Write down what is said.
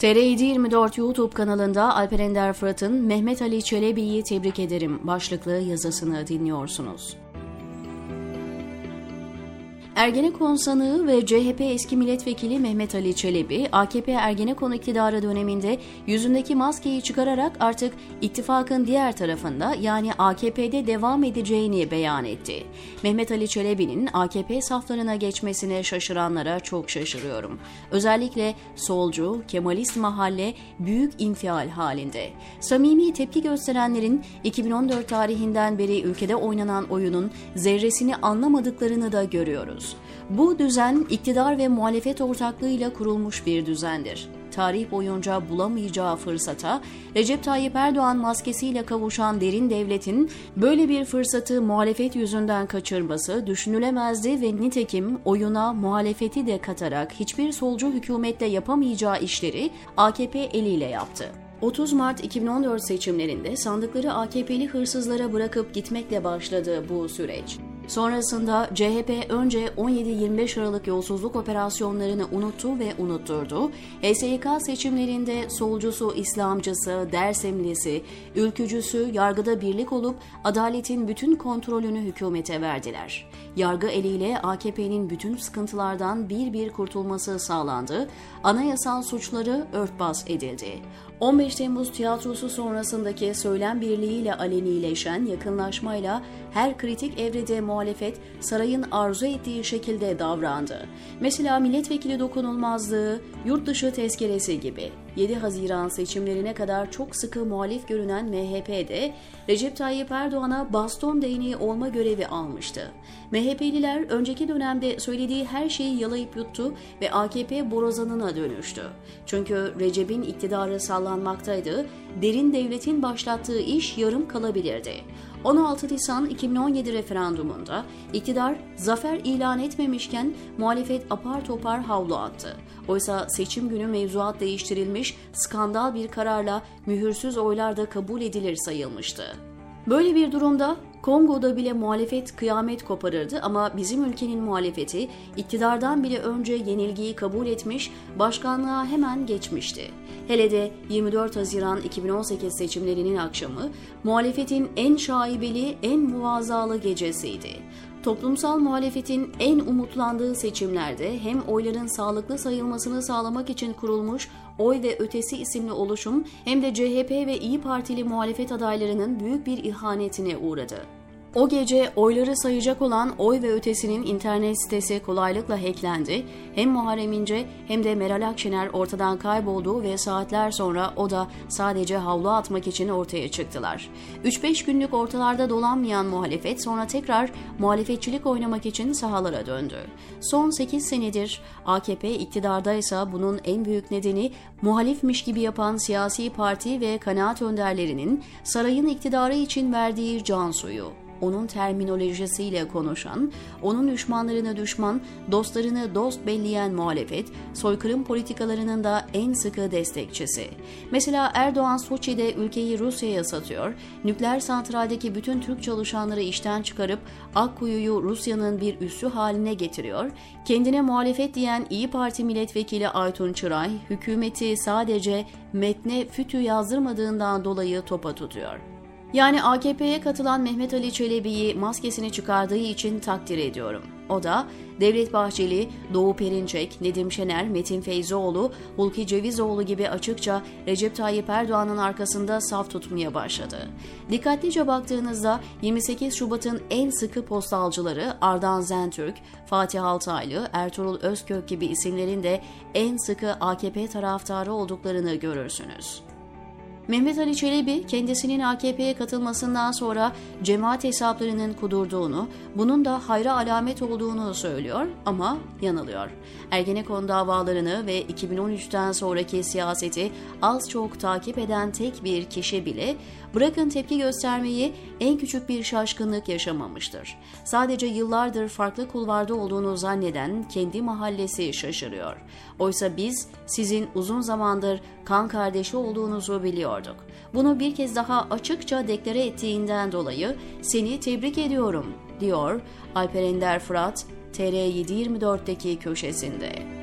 TR724 YouTube kanalında Alper Ender Fırat'ın Mehmet Ali Çelebi'yi tebrik ederim başlıklı yazısını dinliyorsunuz. Ergenekon sanığı ve CHP eski milletvekili Mehmet Ali Çelebi, AKP Ergenekon iktidarı döneminde yüzündeki maskeyi çıkararak artık ittifakın diğer tarafında yani AKP'de devam edeceğini beyan etti. Mehmet Ali Çelebi'nin AKP saflarına geçmesine şaşıranlara çok şaşırıyorum. Özellikle solcu, Kemalist mahalle büyük infial halinde. Samimi tepki gösterenlerin 2014 tarihinden beri ülkede oynanan oyunun zerresini anlamadıklarını da görüyoruz. Bu düzen iktidar ve muhalefet ortaklığıyla kurulmuş bir düzendir. Tarih boyunca bulamayacağı fırsata Recep Tayyip Erdoğan maskesiyle kavuşan derin devletin böyle bir fırsatı muhalefet yüzünden kaçırması düşünülemezdi ve nitekim oyuna muhalefeti de katarak hiçbir solcu hükümetle yapamayacağı işleri AKP eliyle yaptı. 30 Mart 2014 seçimlerinde sandıkları AKP'li hırsızlara bırakıp gitmekle başladı bu süreç. Sonrasında CHP önce 17-25 Aralık yolsuzluk operasyonlarını unuttu ve unutturdu. HSYK seçimlerinde solcusu, İslamcısı, Dersimlisi, ülkücüsü yargıda birlik olup adaletin bütün kontrolünü hükümete verdiler. Yargı eliyle AKP'nin bütün sıkıntılardan bir bir kurtulması sağlandı. Anayasal suçları örtbas edildi. 15 Temmuz tiyatrosu sonrasındaki söylem birliğiyle alenileşen yakınlaşmayla her kritik evrede muhalefet sarayın arzu ettiği şekilde davrandı. Mesela milletvekili dokunulmazlığı, yurt dışı tezkeresi gibi. 7 Haziran seçimlerine kadar çok sıkı muhalif görünen MHP'de Recep Tayyip Erdoğan'a baston değneği olma görevi almıştı. MHP'liler önceki dönemde söylediği her şeyi yalayıp yuttu ve AKP borazanına dönüştü. Çünkü Recep'in iktidarı sallanmaktaydı, derin devletin başlattığı iş yarım kalabilirdi. 16 Nisan 2017 referandumunda iktidar zafer ilan etmemişken muhalefet apar topar havlu attı. Oysa seçim günü mevzuat değiştirilmiş, skandal bir kararla mühürsüz oylar da kabul edilir sayılmıştı. Böyle bir durumda Kongo'da bile muhalefet kıyamet koparırdı ama bizim ülkenin muhalefeti iktidardan bile önce yenilgiyi kabul etmiş, başkanlığa hemen geçmişti. Hele de 24 Haziran 2018 seçimlerinin akşamı muhalefetin en şaibeli, en muvazalı gecesiydi. Toplumsal muhalefetin en umutlandığı seçimlerde hem oyların sağlıklı sayılmasını sağlamak için kurulmuş Oy ve Ötesi isimli oluşum hem de CHP ve İyi Partili muhalefet adaylarının büyük bir ihanetine uğradı. O gece oyları sayacak olan Oy ve Ötesi'nin internet sitesi kolaylıkla hacklendi. Hem Muharrem İnce hem de Meral Akşener ortadan kayboldu ve saatler sonra o da sadece havlu atmak için ortaya çıktılar. 3-5 günlük ortalarda dolanmayan muhalefet sonra tekrar muhalefetçilik oynamak için sahalara döndü. Son 8 senedir AKP iktidardaysa bunun en büyük nedeni muhalifmiş gibi yapan siyasi parti ve kanaat önderlerinin sarayın iktidarı için verdiği can suyu onun terminolojisiyle konuşan, onun düşmanlarına düşman, dostlarını dost belleyen muhalefet, soykırım politikalarının da en sıkı destekçisi. Mesela Erdoğan Soçi'de ülkeyi Rusya'ya satıyor, nükleer santraldeki bütün Türk çalışanları işten çıkarıp Akkuyu'yu Rusya'nın bir üssü haline getiriyor, kendine muhalefet diyen İyi Parti milletvekili Aytun Çıray, hükümeti sadece metne fütü yazdırmadığından dolayı topa tutuyor. Yani AKP'ye katılan Mehmet Ali Çelebi'yi maskesini çıkardığı için takdir ediyorum. O da Devlet Bahçeli, Doğu Perinçek, Nedim Şener, Metin Feyzoğlu, Hulki Cevizoğlu gibi açıkça Recep Tayyip Erdoğan'ın arkasında saf tutmaya başladı. Dikkatlice baktığınızda 28 Şubat'ın en sıkı postalcıları Ardan Zentürk, Fatih Altaylı, Ertuğrul Özkök gibi isimlerin de en sıkı AKP taraftarı olduklarını görürsünüz. Mehmet Ali Çelebi kendisinin AKP'ye katılmasından sonra cemaat hesaplarının kudurduğunu, bunun da hayra alamet olduğunu söylüyor ama yanılıyor. Ergenekon davalarını ve 2013'ten sonraki siyaseti az çok takip eden tek bir kişi bile bırakın tepki göstermeyi en küçük bir şaşkınlık yaşamamıştır. Sadece yıllardır farklı kulvarda olduğunu zanneden kendi mahallesi şaşırıyor. Oysa biz sizin uzun zamandır kan kardeşi olduğunuzu biliyorduk. Bunu bir kez daha açıkça deklare ettiğinden dolayı seni tebrik ediyorum, diyor Alper Ender Fırat, TR724'deki köşesinde.